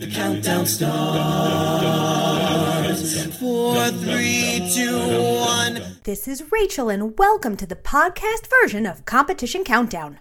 The countdown starts. Four, three, two, one. This is Rachel, and welcome to the podcast version of Competition Countdown.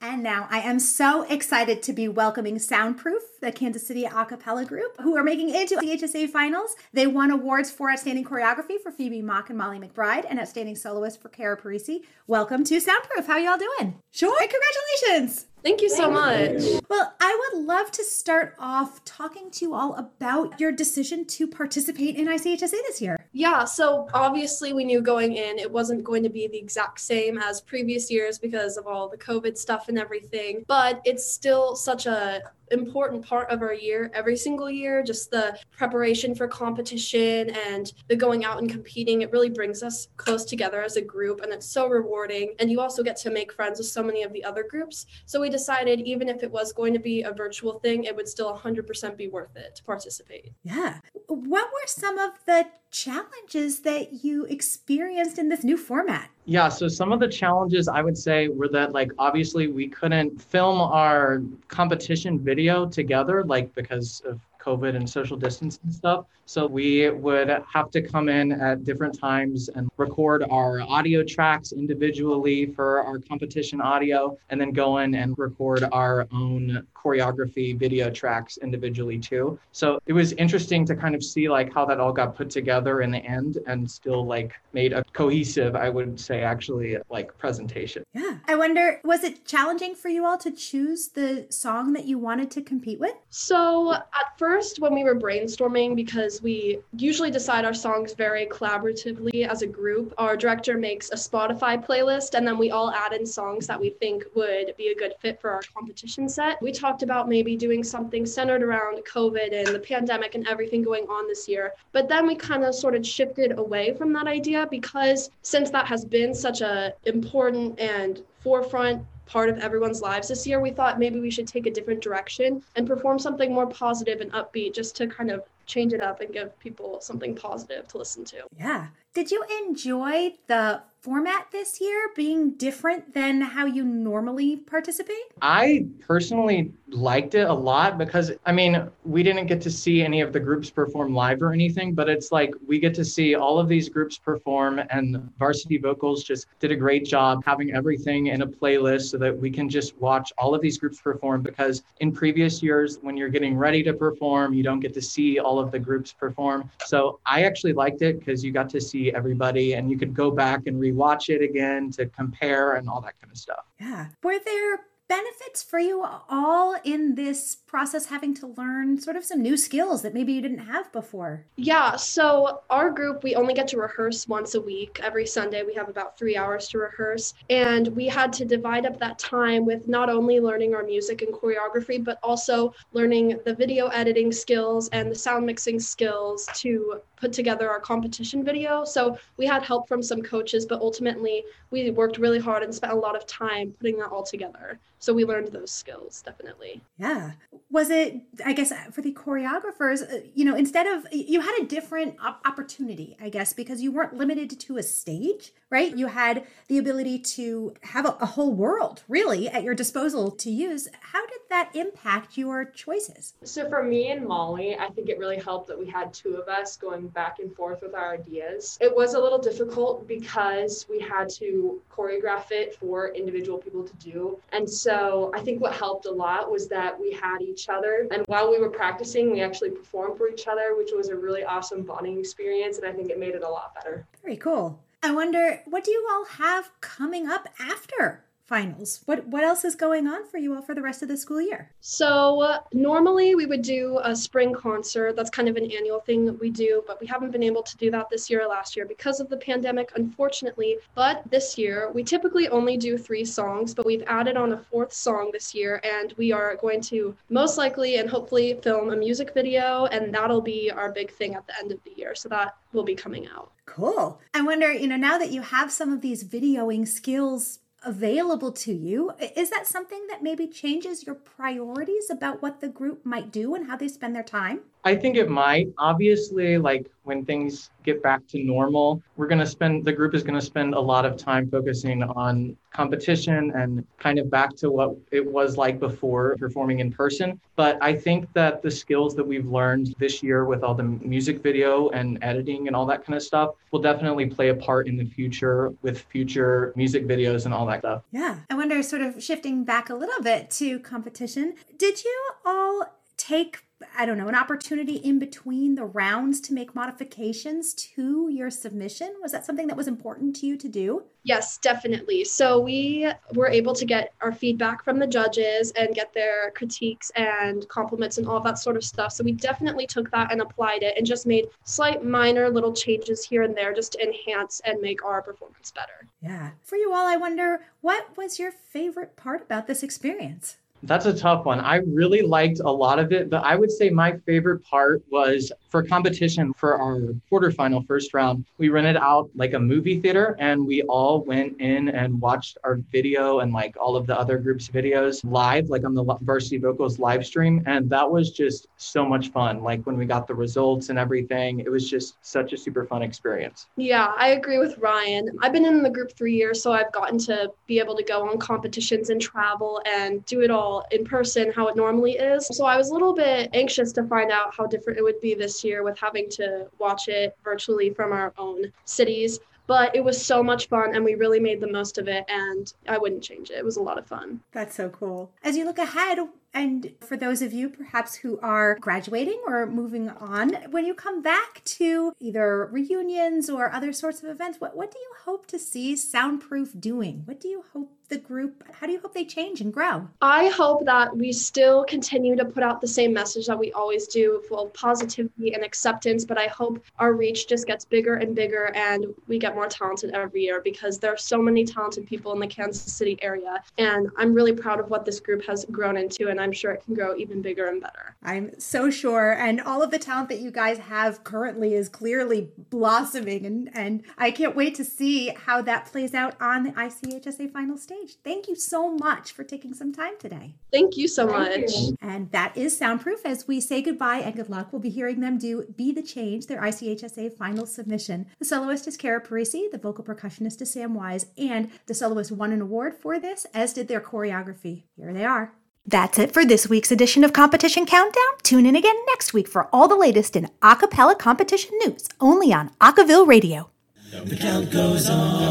And now I am so excited to be welcoming Soundproof, the Kansas City a cappella group, who are making it into the HSA finals. They won awards for Outstanding Choreography for Phoebe Mock and Molly McBride and Outstanding Soloist for Kara Parisi. Welcome to Soundproof. How y'all doing? Sure. Congratulations. Thank you so much. Well, I would love to start off talking to you all about your decision to participate in ICHSA this year. Yeah, so obviously we knew going in it wasn't going to be the exact same as previous years because of all the COVID stuff and everything, but it's still such a important part of our year every single year just the preparation for competition and the going out and competing it really brings us close together as a group and it's so rewarding and you also get to make friends with so many of the other groups so we decided even if it was going to be a virtual thing it would still 100% be worth it to participate Yeah. What were some of the challenges that you experienced in this new format? Yeah, so some of the challenges I would say were that like obviously we couldn't film our competition video together like because of COVID and social distance and stuff. So we would have to come in at different times and record our audio tracks individually for our competition audio and then go in and record our own choreography video tracks individually too. So it was interesting to kind of see like how that all got put together in the end and still like made a cohesive, I would say actually like presentation. Yeah. I wonder, was it challenging for you all to choose the song that you wanted to compete with? So, at first, when we were brainstorming, because we usually decide our songs very collaboratively as a group, our director makes a Spotify playlist, and then we all add in songs that we think would be a good fit for our competition set. We talked about maybe doing something centered around COVID and the pandemic and everything going on this year, but then we kind of sort of shifted away from that idea because since that has been such a important and forefront part of everyone's lives this year, we thought maybe we should take a different direction and perform something more positive and upbeat just to kind of change it up and give people something positive to listen to. Yeah. Did you enjoy the format this year being different than how you normally participate? I personally liked it a lot because I mean, we didn't get to see any of the groups perform live or anything, but it's like we get to see all of these groups perform and Varsity Vocals just did a great job having everything in a playlist so that we can just watch all of these groups perform because in previous years when you're getting ready to perform, you don't get to see all of the groups perform. So I actually liked it because you got to see everybody and you could go back and rewatch it again to compare and all that kind of stuff. Yeah. Were there benefits for you all in this process having to learn sort of some new skills that maybe you didn't have before? Yeah, so our group, we only get to rehearse once a week. Every Sunday, we have about three hours to rehearse. And we had to divide up that time with not only learning our music and choreography, but also learning the video editing skills and the sound mixing skills to put together our competition video. So we had help from some coaches, but ultimately, we worked really hard and spent a lot of time putting that all together. So we learned those skills definitely. Yeah. Was it, I guess, for the choreographers, uh, you know, instead of, you had a different opportunity, I guess, because you weren't limited to a stage, right? You had the ability to have a, a whole world really at your disposal to use. How did that impact your choices? So for me and Molly, I think it really helped that we had two of us going back and forth with our ideas. It was a little difficult because we had to choreograph it for individual people to do. And so I think what helped a lot was that we had each other. And while we were practicing, we actually performed for each other, which was a really awesome bonding experience. And I think it made it a lot better. Very cool. I wonder, what do you all have coming up after finals? What what else is going on for you all for the rest of the school year? So uh, normally we would do a spring concert. That's kind of an annual thing that we do, but we haven't been able to do that this year or last year because of the pandemic, unfortunately. But this year we typically only do three songs, but we've added on a fourth song this year, and we are going to most likely and hopefully film a music video, and that'll be our big thing at the end of the year. So that will be coming out. Cool. I wonder, you know, now that you have some of these videoing skills available to you, is that something that maybe changes your priorities about what the group might do and how they spend their time? I think it might. Obviously, like when things get back to normal, we're going to spend, the group is going to spend a lot of time focusing on competition and kind of back to what it was like before performing in person. But I think that the skills that we've learned this year with all the music video and editing and all that kind of stuff will definitely play a part in the future with future music videos and all that stuff. Yeah. I wonder, sort of shifting back a little bit to competition, did you all take I don't know, an opportunity in between the rounds to make modifications to your submission? Was that something that was important to you to do? Yes, definitely. So we were able to get our feedback from the judges and get their critiques and compliments and all that sort of stuff. So we definitely took that and applied it and just made slight minor little changes here and there just to enhance and make our performance better. Yeah. For you all, I wonder what was your favorite part about this experience? That's a tough one. I really liked a lot of it, but I would say my favorite part was for competition for our quarterfinal first round. We rented out like a movie theater and we all went in and watched our video and like all of the other groups' videos live, like on the Varsity Vocals live stream. And that was just so much fun. Like when we got the results and everything, it was just such a super fun experience. Yeah, I agree with Ryan. I've been in the group three years, so I've gotten to be able to go on competitions and travel and do it all in person how it normally is. So I was a little bit anxious to find out how different it would be this year with having to watch it virtually from our own cities but it was so much fun and we really made the most of it and I wouldn't change it. It was a lot of fun. That's so cool. As you look ahead, and for those of you perhaps who are graduating or moving on, when you come back to either reunions or other sorts of events, what, what do you hope to see Soundproof doing? What do you hope the group, how do you hope they change and grow? I hope that we still continue to put out the same message that we always do full of positivity and acceptance, but I hope our reach just gets bigger and bigger and we get more talented every year because there are so many talented people in the Kansas City area. And I'm really proud of what this group has grown into. And and I'm sure it can grow even bigger and better. I'm so sure. And all of the talent that you guys have currently is clearly blossoming. And, and I can't wait to see how that plays out on the ICHSA final stage. Thank you so much for taking some time today. Thank you so Thank much. You. And that is Soundproof. As we say goodbye and good luck, we'll be hearing them do Be the Change, their ICHSA final submission. The soloist is Kara Parisi, the vocal percussionist is Sam Wise, and the soloist won an award for this, as did their choreography. Here they are. That's it for this week's edition of Competition Countdown. Tune in again next week for all the latest in acapella competition news, only on Acaville Radio. The count goes on.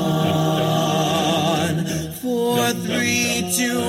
Four, three, two,